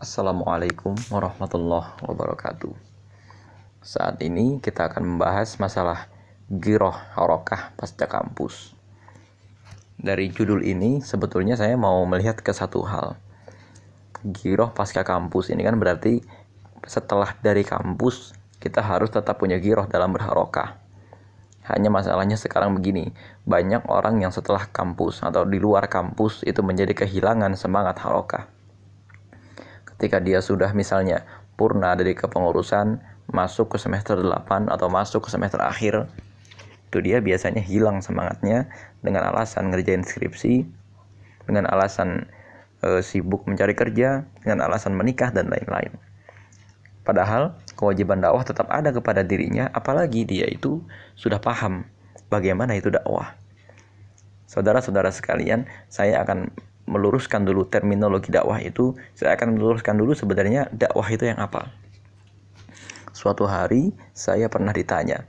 Assalamualaikum warahmatullahi wabarakatuh. Saat ini kita akan membahas masalah giroh harokah pasca kampus. Dari judul ini sebetulnya saya mau melihat ke satu hal. Giroh pasca kampus ini kan berarti setelah dari kampus kita harus tetap punya giroh dalam berharokah. Hanya masalahnya sekarang begini, banyak orang yang setelah kampus atau di luar kampus itu menjadi kehilangan semangat harokah ketika dia sudah misalnya purna dari kepengurusan masuk ke semester 8 atau masuk ke semester akhir itu dia biasanya hilang semangatnya dengan alasan ngerjain skripsi dengan alasan e, sibuk mencari kerja dengan alasan menikah dan lain-lain. Padahal kewajiban dakwah tetap ada kepada dirinya apalagi dia itu sudah paham bagaimana itu dakwah. Saudara-saudara sekalian saya akan meluruskan dulu terminologi dakwah itu, saya akan meluruskan dulu sebenarnya dakwah itu yang apa. Suatu hari saya pernah ditanya,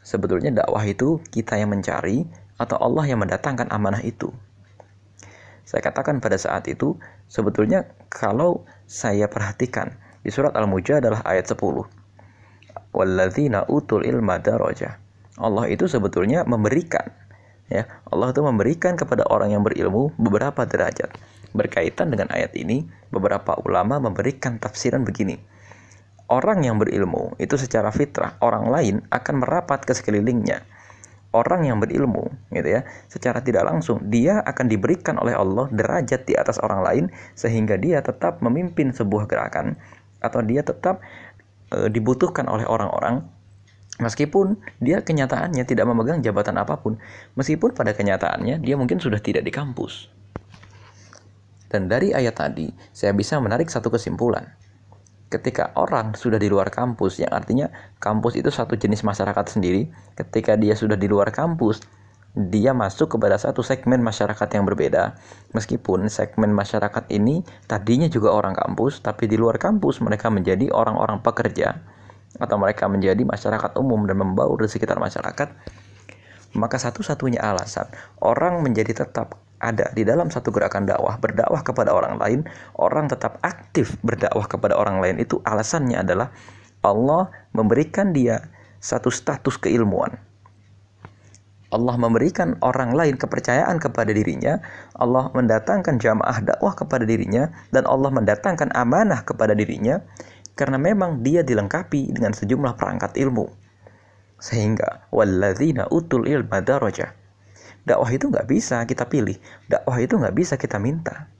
sebetulnya dakwah itu kita yang mencari atau Allah yang mendatangkan amanah itu. Saya katakan pada saat itu, sebetulnya kalau saya perhatikan di surat Al-Mujadalah ayat 10. Walladzina utul ilma. Allah itu sebetulnya memberikan Ya, Allah itu memberikan kepada orang yang berilmu beberapa derajat. Berkaitan dengan ayat ini, beberapa ulama memberikan tafsiran begini. Orang yang berilmu itu secara fitrah, orang lain akan merapat ke sekelilingnya. Orang yang berilmu, gitu ya, secara tidak langsung dia akan diberikan oleh Allah derajat di atas orang lain sehingga dia tetap memimpin sebuah gerakan atau dia tetap e, dibutuhkan oleh orang-orang Meskipun dia kenyataannya tidak memegang jabatan apa pun, meskipun pada kenyataannya dia mungkin sudah tidak di kampus. Dan dari ayat tadi, saya bisa menarik satu kesimpulan. Ketika orang sudah di luar kampus, yang artinya kampus itu satu jenis masyarakat sendiri, ketika dia sudah di luar kampus, dia masuk kepada satu segmen masyarakat yang berbeda. Meskipun segmen masyarakat ini tadinya juga orang kampus, tapi di luar kampus mereka menjadi orang-orang pekerja atau mereka menjadi masyarakat umum dan membaur di sekitar masyarakat, maka satu-satunya alasan orang menjadi tetap ada di dalam satu gerakan dakwah, berdakwah kepada orang lain, orang tetap aktif berdakwah kepada orang lain itu alasannya adalah Allah memberikan dia satu status keilmuan. Allah memberikan orang lain kepercayaan kepada dirinya, Allah mendatangkan jamaah dakwah kepada dirinya, dan Allah mendatangkan amanah kepada dirinya karena memang dia dilengkapi dengan sejumlah perangkat ilmu. Sehingga walladzina utul ilma darajah. Dakwah itu nggak bisa kita pilih, dakwah itu nggak bisa kita minta.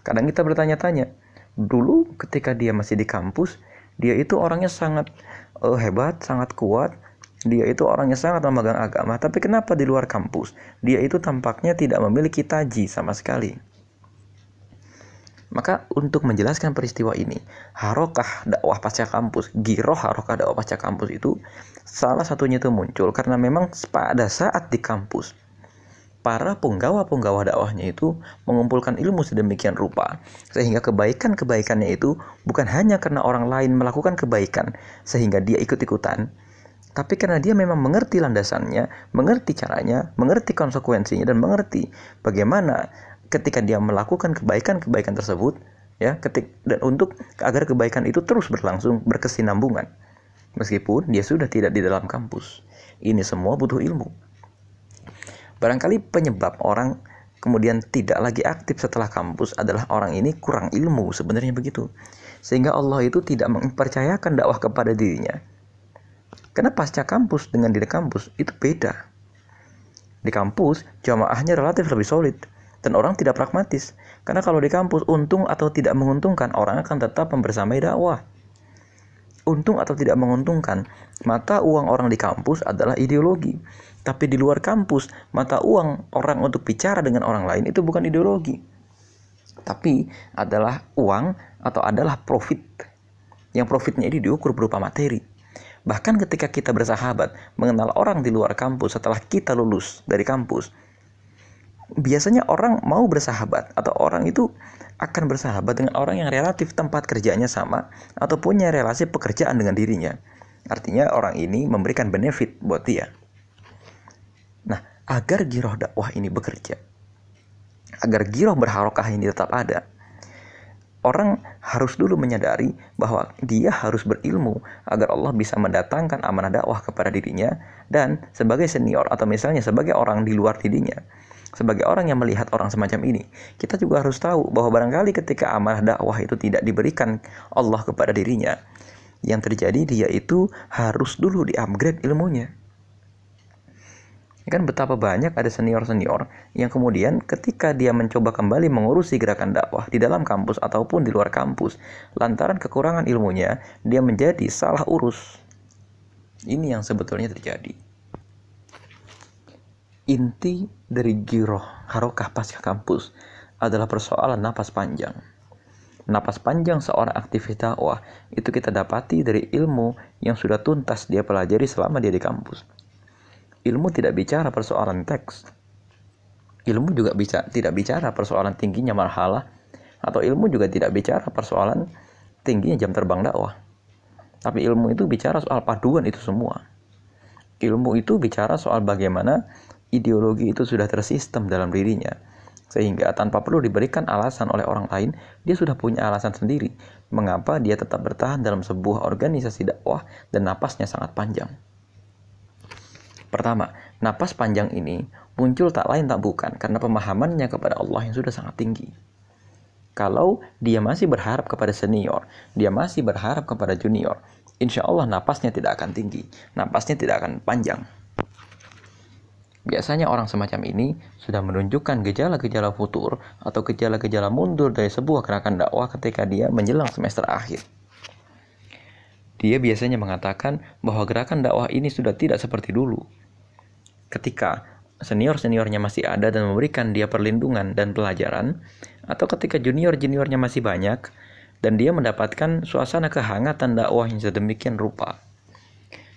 Kadang kita bertanya-tanya, dulu ketika dia masih di kampus, dia itu orangnya sangat uh, hebat, sangat kuat, dia itu orangnya sangat memegang agama, tapi kenapa di luar kampus dia itu tampaknya tidak memiliki taji sama sekali? Maka untuk menjelaskan peristiwa ini, harokah dakwah pasca kampus, giroh harokah dakwah pasca kampus itu salah satunya itu muncul karena memang pada saat di kampus para penggawa-penggawa dakwahnya itu mengumpulkan ilmu sedemikian rupa sehingga kebaikan-kebaikannya itu bukan hanya karena orang lain melakukan kebaikan sehingga dia ikut-ikutan tapi karena dia memang mengerti landasannya, mengerti caranya, mengerti konsekuensinya dan mengerti bagaimana ketika dia melakukan kebaikan-kebaikan tersebut ya ketik dan untuk agar kebaikan itu terus berlangsung berkesinambungan. Meskipun dia sudah tidak di dalam kampus. Ini semua butuh ilmu. Barangkali penyebab orang kemudian tidak lagi aktif setelah kampus adalah orang ini kurang ilmu sebenarnya begitu. Sehingga Allah itu tidak mempercayakan dakwah kepada dirinya. Karena pasca kampus dengan di kampus itu beda. Di kampus jamaahnya relatif lebih solid dan orang tidak pragmatis. Karena kalau di kampus untung atau tidak menguntungkan, orang akan tetap membersamai dakwah. Untung atau tidak menguntungkan, mata uang orang di kampus adalah ideologi. Tapi di luar kampus, mata uang orang untuk bicara dengan orang lain itu bukan ideologi. Tapi adalah uang atau adalah profit. Yang profitnya ini diukur berupa materi. Bahkan ketika kita bersahabat, mengenal orang di luar kampus setelah kita lulus dari kampus, biasanya orang mau bersahabat atau orang itu akan bersahabat dengan orang yang relatif tempat kerjanya sama atau punya relasi pekerjaan dengan dirinya. Artinya orang ini memberikan benefit buat dia. Nah, agar giroh dakwah ini bekerja, agar giroh berharokah ini tetap ada, orang harus dulu menyadari bahwa dia harus berilmu agar Allah bisa mendatangkan amanah dakwah kepada dirinya dan sebagai senior atau misalnya sebagai orang di luar dirinya sebagai orang yang melihat orang semacam ini, kita juga harus tahu bahwa barangkali ketika amanah dakwah itu tidak diberikan Allah kepada dirinya, yang terjadi dia itu harus dulu di-upgrade ilmunya. Kan betapa banyak ada senior-senior yang kemudian ketika dia mencoba kembali mengurusi gerakan dakwah di dalam kampus ataupun di luar kampus, lantaran kekurangan ilmunya, dia menjadi salah urus. Ini yang sebetulnya terjadi. Inti dari giroh harokah pasca kampus adalah persoalan napas panjang. Napas panjang seorang aktivis dakwah itu kita dapati dari ilmu yang sudah tuntas dia pelajari selama dia di kampus ilmu tidak bicara persoalan teks. Ilmu juga bisa tidak bicara persoalan tingginya marhalah atau ilmu juga tidak bicara persoalan tingginya jam terbang dakwah. Tapi ilmu itu bicara soal paduan itu semua. Ilmu itu bicara soal bagaimana ideologi itu sudah tersistem dalam dirinya. Sehingga tanpa perlu diberikan alasan oleh orang lain, dia sudah punya alasan sendiri mengapa dia tetap bertahan dalam sebuah organisasi dakwah dan napasnya sangat panjang. Pertama, napas panjang ini muncul tak lain tak bukan karena pemahamannya kepada Allah yang sudah sangat tinggi. Kalau dia masih berharap kepada senior, dia masih berharap kepada junior, insya Allah napasnya tidak akan tinggi, napasnya tidak akan panjang. Biasanya orang semacam ini sudah menunjukkan gejala-gejala futur atau gejala-gejala mundur dari sebuah gerakan dakwah ketika dia menjelang semester akhir. Dia biasanya mengatakan bahwa gerakan dakwah ini sudah tidak seperti dulu, ketika senior-seniornya masih ada dan memberikan dia perlindungan dan pelajaran, atau ketika junior-juniornya masih banyak dan dia mendapatkan suasana kehangatan dakwah yang sedemikian rupa.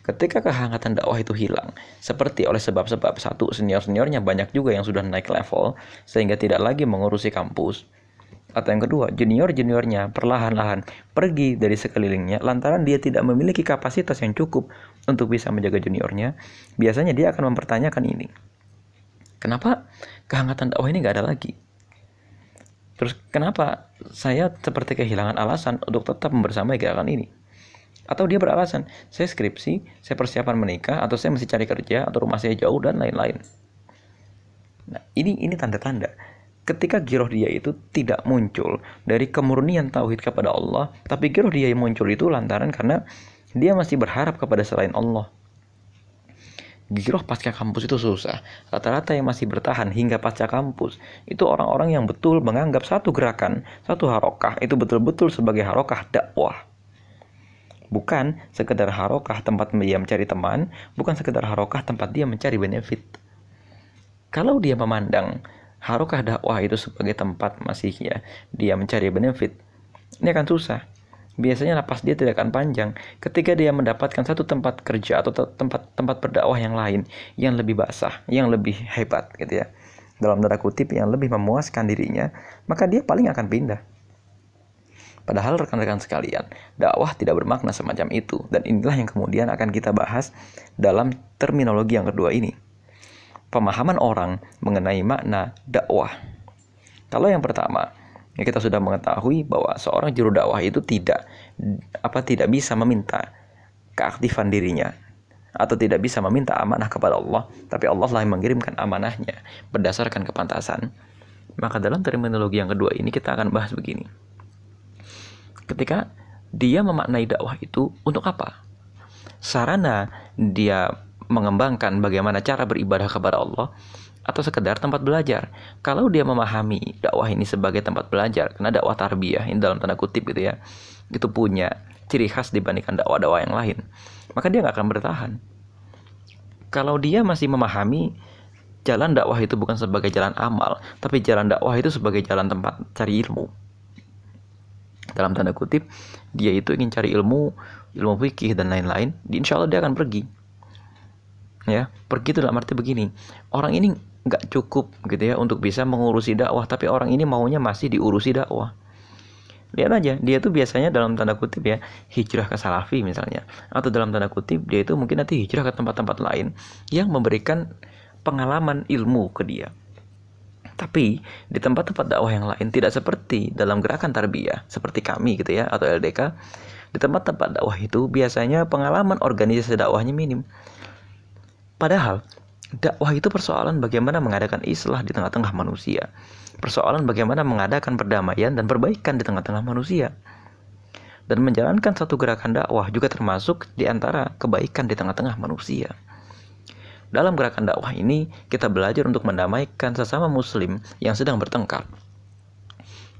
Ketika kehangatan dakwah itu hilang, seperti oleh sebab-sebab satu senior-seniornya banyak juga yang sudah naik level sehingga tidak lagi mengurusi kampus, atau yang kedua, junior-juniornya perlahan-lahan pergi dari sekelilingnya lantaran dia tidak memiliki kapasitas yang cukup untuk bisa menjaga juniornya, biasanya dia akan mempertanyakan ini. Kenapa kehangatan dakwah ini nggak ada lagi? Terus kenapa saya seperti kehilangan alasan untuk tetap membersamai gerakan ini? Atau dia beralasan, saya skripsi, saya persiapan menikah, atau saya masih cari kerja, atau rumah saya jauh, dan lain-lain. Nah, ini ini tanda-tanda ketika giroh dia itu tidak muncul dari kemurnian tauhid kepada Allah, tapi giroh dia yang muncul itu lantaran karena dia masih berharap kepada selain Allah. Giroh pasca kampus itu susah. Rata-rata yang masih bertahan hingga pasca kampus itu orang-orang yang betul menganggap satu gerakan, satu harokah itu betul-betul sebagai harokah dakwah. Bukan sekedar harokah tempat dia mencari teman, bukan sekedar harokah tempat dia mencari benefit. Kalau dia memandang harukah dakwah itu sebagai tempat masih ya dia mencari benefit ini akan susah. Biasanya napas dia tidak akan panjang. Ketika dia mendapatkan satu tempat kerja atau tempat tempat berdakwah yang lain yang lebih basah yang lebih hebat gitu ya. Dalam tanda kutip yang lebih memuaskan dirinya maka dia paling akan pindah Padahal rekan-rekan sekalian, dakwah tidak bermakna semacam itu dan inilah yang kemudian akan kita bahas dalam terminologi yang kedua ini pemahaman orang mengenai makna dakwah. Kalau yang pertama, ya kita sudah mengetahui bahwa seorang juru dakwah itu tidak apa tidak bisa meminta keaktifan dirinya atau tidak bisa meminta amanah kepada Allah, tapi Allah lah yang mengirimkan amanahnya berdasarkan kepantasan. Maka dalam terminologi yang kedua ini kita akan bahas begini. Ketika dia memaknai dakwah itu untuk apa? Sarana dia mengembangkan bagaimana cara beribadah kepada Allah atau sekedar tempat belajar. Kalau dia memahami dakwah ini sebagai tempat belajar, karena dakwah tarbiyah ini dalam tanda kutip gitu ya, itu punya ciri khas dibandingkan dakwah-dakwah yang lain, maka dia nggak akan bertahan. Kalau dia masih memahami jalan dakwah itu bukan sebagai jalan amal, tapi jalan dakwah itu sebagai jalan tempat cari ilmu. Dalam tanda kutip, dia itu ingin cari ilmu, ilmu fikih dan lain-lain, insya Allah dia akan pergi. Ya pergi itu dalam arti begini orang ini nggak cukup gitu ya untuk bisa mengurusi dakwah tapi orang ini maunya masih diurusi dakwah. Lihat aja dia tuh biasanya dalam tanda kutip ya hijrah ke salafi misalnya atau dalam tanda kutip dia itu mungkin nanti hijrah ke tempat-tempat lain yang memberikan pengalaman ilmu ke dia Tapi di tempat-tempat dakwah yang lain tidak seperti dalam gerakan tarbiyah seperti kami gitu ya atau LDK. Di tempat-tempat dakwah itu biasanya pengalaman organisasi dakwahnya minim. Padahal dakwah itu persoalan bagaimana mengadakan islah di tengah-tengah manusia. Persoalan bagaimana mengadakan perdamaian dan perbaikan di tengah-tengah manusia. Dan menjalankan satu gerakan dakwah juga termasuk di antara kebaikan di tengah-tengah manusia. Dalam gerakan dakwah ini, kita belajar untuk mendamaikan sesama muslim yang sedang bertengkar.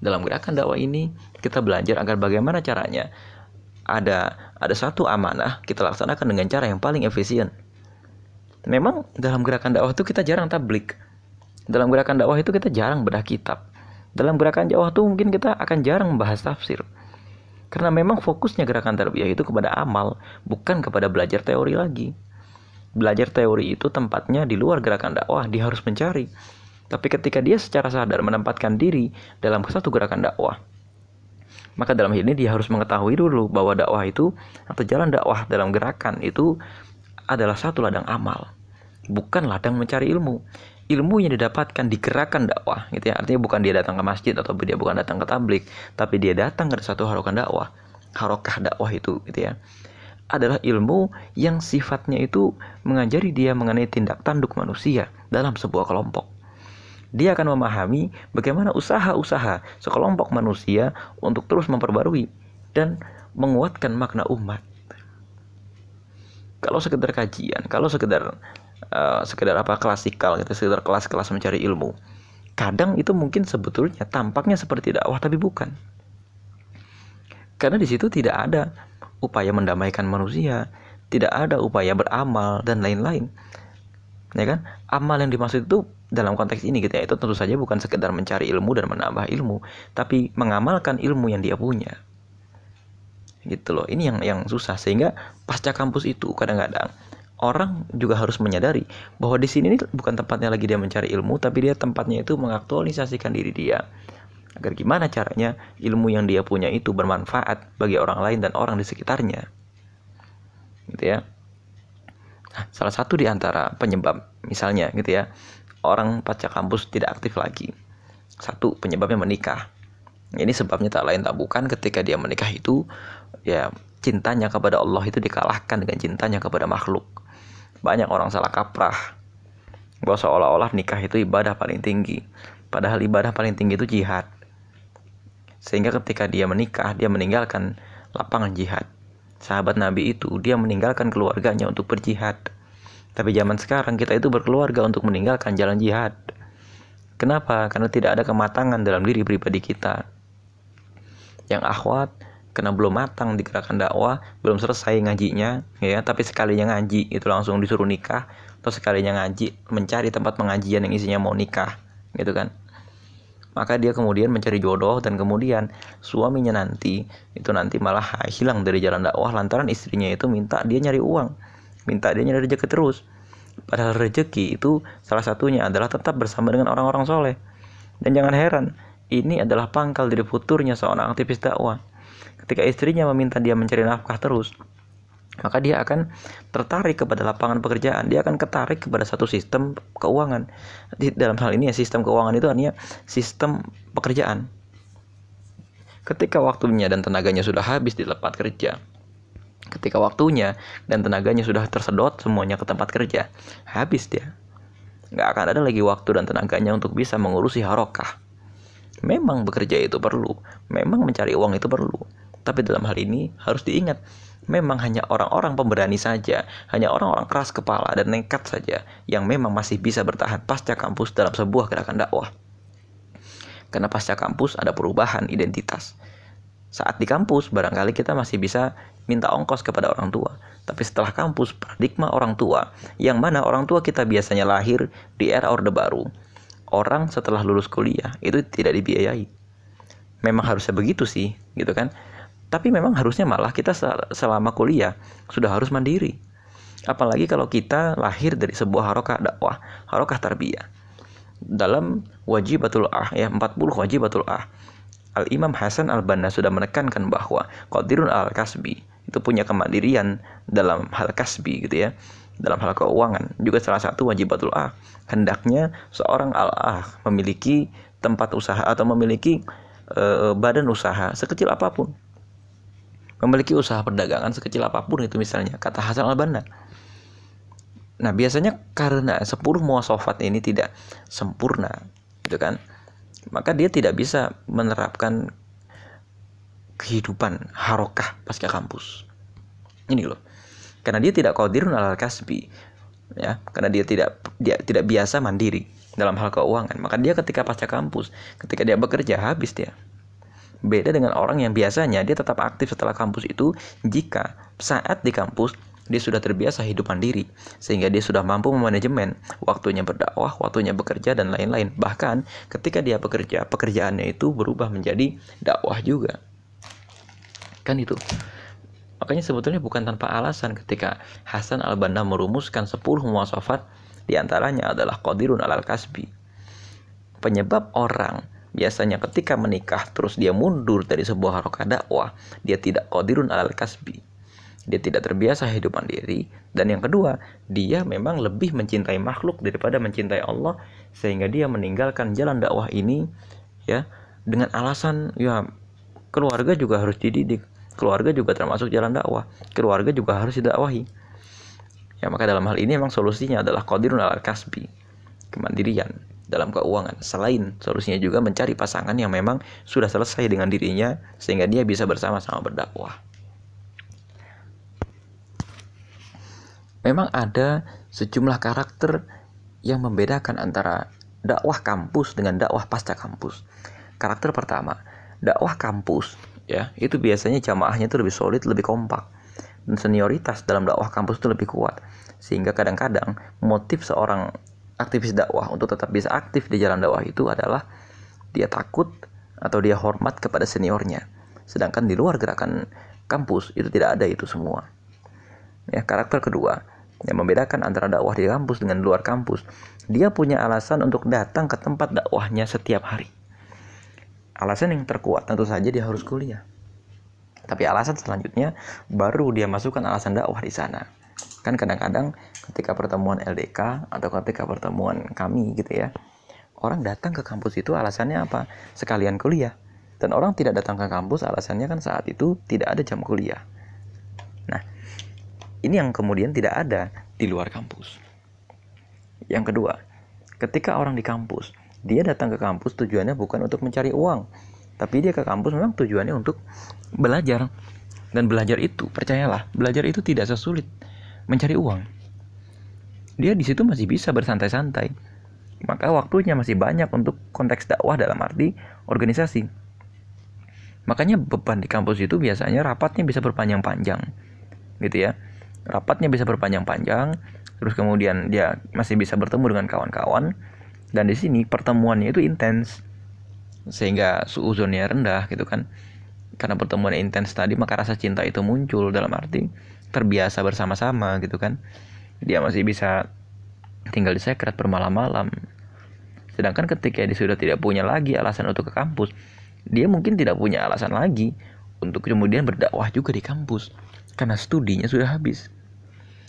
Dalam gerakan dakwah ini, kita belajar agar bagaimana caranya ada ada satu amanah kita laksanakan dengan cara yang paling efisien. Memang dalam gerakan dakwah itu kita jarang tablik. Dalam gerakan dakwah itu kita jarang bedah kitab. Dalam gerakan dakwah itu mungkin kita akan jarang membahas tafsir. Karena memang fokusnya gerakan tarbiyah itu kepada amal, bukan kepada belajar teori lagi. Belajar teori itu tempatnya di luar gerakan dakwah, dia harus mencari. Tapi ketika dia secara sadar menempatkan diri dalam satu gerakan dakwah, maka dalam hal ini dia harus mengetahui dulu bahwa dakwah itu atau jalan dakwah dalam gerakan itu adalah satu ladang amal, bukan ladang mencari ilmu. Ilmu yang didapatkan di gerakan dakwah gitu ya. Artinya bukan dia datang ke masjid atau dia bukan datang ke tablik tapi dia datang ke satu harokan dakwah harokah dakwah itu gitu ya adalah ilmu yang sifatnya itu mengajari dia mengenai tindak tanduk manusia dalam sebuah kelompok dia akan memahami bagaimana usaha-usaha sekelompok manusia untuk terus memperbarui dan menguatkan makna umat. Kalau sekedar kajian, kalau sekedar uh, sekedar apa klasikal gitu sekedar kelas-kelas mencari ilmu kadang itu mungkin sebetulnya tampaknya seperti dakwah tapi bukan karena di situ tidak ada upaya mendamaikan manusia tidak ada upaya beramal dan lain-lain. Ya kan? Amal yang dimaksud itu dalam konteks ini gitu ya itu tentu saja bukan sekedar mencari ilmu dan menambah ilmu tapi mengamalkan ilmu yang dia punya. Gitu loh. Ini yang yang susah. Sehingga pasca kampus itu kadang-kadang orang juga harus menyadari bahwa di sini ini bukan tempatnya lagi dia mencari ilmu, tapi dia tempatnya itu mengaktualisasikan diri dia. Agar gimana caranya ilmu yang dia punya itu bermanfaat bagi orang lain dan orang di sekitarnya. Gitu ya. Nah, salah satu di antara penyebab misalnya gitu ya, orang pasca kampus tidak aktif lagi. Satu, penyebabnya menikah. Ini sebabnya tak lain tak bukan ketika dia menikah itu ya cintanya kepada Allah itu dikalahkan dengan cintanya kepada makhluk banyak orang salah kaprah bahwa seolah-olah nikah itu ibadah paling tinggi padahal ibadah paling tinggi itu jihad sehingga ketika dia menikah dia meninggalkan lapangan jihad. Sahabat nabi itu dia meninggalkan keluarganya untuk berjihad. Tapi zaman sekarang kita itu berkeluarga untuk meninggalkan jalan jihad. Kenapa? Karena tidak ada kematangan dalam diri pribadi kita. Yang akhwat karena belum matang di gerakan dakwah, belum selesai ngajinya, ya, tapi sekalinya ngaji itu langsung disuruh nikah, atau sekalinya ngaji mencari tempat pengajian yang isinya mau nikah, gitu kan. Maka dia kemudian mencari jodoh dan kemudian suaminya nanti itu nanti malah hilang dari jalan dakwah lantaran istrinya itu minta dia nyari uang, minta dia nyari rezeki terus. Padahal rezeki itu salah satunya adalah tetap bersama dengan orang-orang soleh. Dan jangan heran, ini adalah pangkal dari futurnya seorang aktivis dakwah Ketika istrinya meminta dia mencari nafkah terus, maka dia akan tertarik kepada lapangan pekerjaan. Dia akan ketarik kepada satu sistem keuangan. Di dalam hal ini ya sistem keuangan itu artinya sistem pekerjaan. Ketika waktunya dan tenaganya sudah habis di tempat kerja, ketika waktunya dan tenaganya sudah tersedot semuanya ke tempat kerja, habis dia. Nggak akan ada lagi waktu dan tenaganya untuk bisa mengurusi harokah. Memang bekerja itu perlu, memang mencari uang itu perlu. Tapi dalam hal ini harus diingat, memang hanya orang-orang pemberani saja, hanya orang-orang keras kepala dan nekat saja yang memang masih bisa bertahan pasca kampus dalam sebuah gerakan dakwah. Karena pasca kampus ada perubahan identitas. Saat di kampus, barangkali kita masih bisa minta ongkos kepada orang tua. Tapi setelah kampus, paradigma orang tua, yang mana orang tua kita biasanya lahir di era Orde Baru. Orang setelah lulus kuliah, itu tidak dibiayai. Memang harusnya begitu sih, gitu kan tapi memang harusnya malah kita selama kuliah sudah harus mandiri. Apalagi kalau kita lahir dari sebuah harokah dakwah, harokah tarbiyah. Dalam wajibatul ah ya 40 wajibatul ah. Al Imam Hasan Al Banna sudah menekankan bahwa qadirun al kasbi itu punya kemandirian dalam hal kasbi gitu ya. dalam hal keuangan juga salah satu wajibatul ah hendaknya seorang al-ah memiliki tempat usaha atau memiliki e, badan usaha sekecil apa pun memiliki usaha perdagangan sekecil apa pun itu misalnya kata Hasan al-Banna. Nah biasanya karena 10 muasafat ini tidak sempurna gitu kan maka dia tidak bisa menerapkan kehidupan harokah pasca kampus. Ini loh. Karena dia tidak qadirun alal kasbi ya. Karena dia tidak dia tidak biasa mandiri dalam hal keuangan. Maka dia ketika pasca kampus ketika dia bekerja habis dia beda dengan orang yang biasanya dia tetap aktif setelah kampus itu jika saat di kampus dia sudah terbiasa hidup mandiri sehingga dia sudah mampu memanajemen waktunya berdakwah, waktunya bekerja dan lain-lain. Bahkan ketika dia bekerja, pekerjaannya itu berubah menjadi dakwah juga. Kan itu. Makanya sebetulnya bukan tanpa alasan ketika Hasan al-Banna merumuskan 10 muasafat di antaranya adalah qadirun alal kasbi. Penyebab orang biasanya ketika menikah terus dia mundur dari sebuah harokat dakwah, dia tidak qadirun alal kasbi. Dia tidak terbiasa hidup mandiri. Dan yang kedua, dia memang lebih mencintai makhluk daripada mencintai Allah sehingga dia meninggalkan jalan dakwah ini ya dengan alasan ya keluarga juga harus dididik keluarga juga termasuk jalan dakwah keluarga juga harus didakwahi. Ya maka dalam hal ini memang solusinya adalah qadirun al kasbi kemandirian dalam keuangan. Selain solusinya juga mencari pasangan yang memang sudah selesai dengan dirinya sehingga dia bisa bersama-sama berdakwah. Memang ada sejumlah karakter yang membedakan antara dakwah kampus dengan dakwah pasca kampus. Karakter pertama, dakwah kampus ya itu biasanya jamaahnya itu lebih solid lebih kompak. Dan senioritas dalam dakwah kampus itu lebih kuat. Sehingga kadang-kadang motif seorang aktivis dakwah untuk tetap bisa aktif di jalan dakwah itu adalah dia takut atau dia hormat kepada seniornya sedangkan di luar gerakan kampus itu tidak ada itu semua ya karakter kedua yang membedakan antara dakwah di kampus dengan luar kampus dia punya alasan untuk datang ke tempat dakwahnya setiap hari alasan yang terkuat tentu saja dia harus kuliah. Tapi alasan selanjutnya baru dia masukkan alasan dakwah di sana. Kan kadang-kadang ketika pertemuan LDK atau ketika pertemuan kami gitu ya, orang datang ke kampus itu alasannya apa? Sekalian kuliah. Dan orang tidak datang ke kampus alasannya kan saat itu tidak ada jam kuliah. Nah, ini yang kemudian tidak ada di luar kampus. Yang kedua, ketika orang di kampus dia datang ke kampus tujuannya bukan untuk mencari uang tapi dia ke kampus memang tujuannya untuk belajar dan belajar itu percayalah belajar itu tidak sesulit mencari uang dia di situ masih bisa bersantai-santai. Maka waktunya masih banyak untuk konteks dakwah dalam arti organisasi. Makanya beban di kampus itu biasanya rapatnya bisa berpanjang-panjang. Gitu ya. Rapatnya bisa berpanjang-panjang terus kemudian dia masih bisa bertemu dengan kawan-kawan dan di sini pertemuannya itu intens. Sehingga suuzonnya rendah gitu kan. Karena pertemuan intens tadi maka rasa cinta itu muncul dalam arti terbiasa bersama-sama gitu kan dia masih bisa tinggal di sekret bermalam-malam sedangkan ketika dia sudah tidak punya lagi alasan untuk ke kampus dia mungkin tidak punya alasan lagi untuk kemudian berdakwah juga di kampus karena studinya sudah habis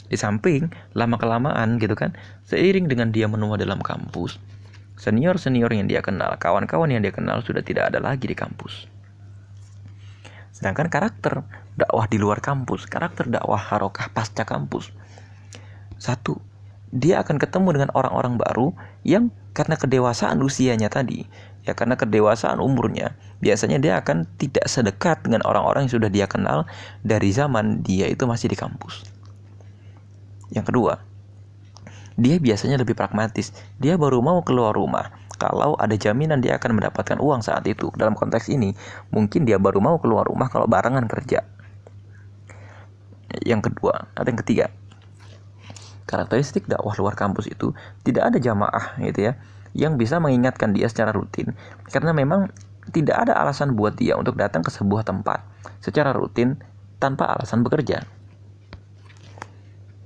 di samping lama kelamaan gitu kan seiring dengan dia menua dalam kampus Senior-senior yang dia kenal, kawan-kawan yang dia kenal sudah tidak ada lagi di kampus. Sedangkan karakter dakwah di luar kampus, karakter dakwah harokah pasca kampus. Satu, dia akan ketemu dengan orang-orang baru yang karena kedewasaan usianya tadi, ya karena kedewasaan umurnya, biasanya dia akan tidak sedekat dengan orang-orang yang sudah dia kenal dari zaman dia itu masih di kampus. Yang kedua, dia biasanya lebih pragmatis. Dia baru mau keluar rumah kalau ada jaminan dia akan mendapatkan uang saat itu. Dalam konteks ini, mungkin dia baru mau keluar rumah kalau barengan kerja. Yang kedua, atau yang ketiga, karakteristik dakwah luar kampus itu tidak ada jamaah gitu ya yang bisa mengingatkan dia secara rutin karena memang tidak ada alasan buat dia untuk datang ke sebuah tempat secara rutin tanpa alasan bekerja.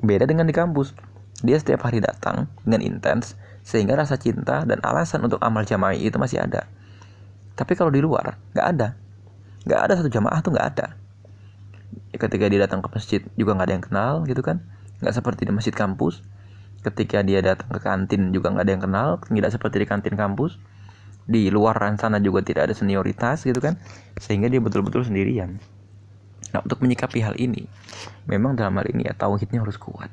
Beda dengan di kampus, dia setiap hari datang dengan intens sehingga rasa cinta dan alasan untuk amal jamaah itu masih ada. Tapi kalau di luar nggak ada, nggak ada satu jamaah tuh nggak ada. Ketika dia datang ke masjid juga nggak ada yang kenal gitu kan. Nggak seperti di masjid kampus. Ketika dia datang ke kantin juga nggak ada yang kenal. Tidak seperti di kantin kampus. Di luar sana juga tidak ada senioritas gitu kan. Sehingga dia betul-betul sendirian. Nah untuk menyikapi hal ini memang dalam hal ini ya tauhidnya harus kuat.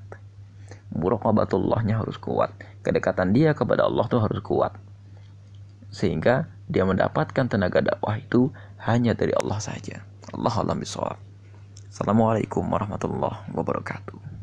Muraqabatullahnya harus kuat. Kedekatan dia kepada Allah tuh harus kuat. Sehingga dia mendapatkan tenaga dakwah itu hanya dari Allah saja. Allah alam bisawab Assalamualaikum warahmatullahi wabarakatuh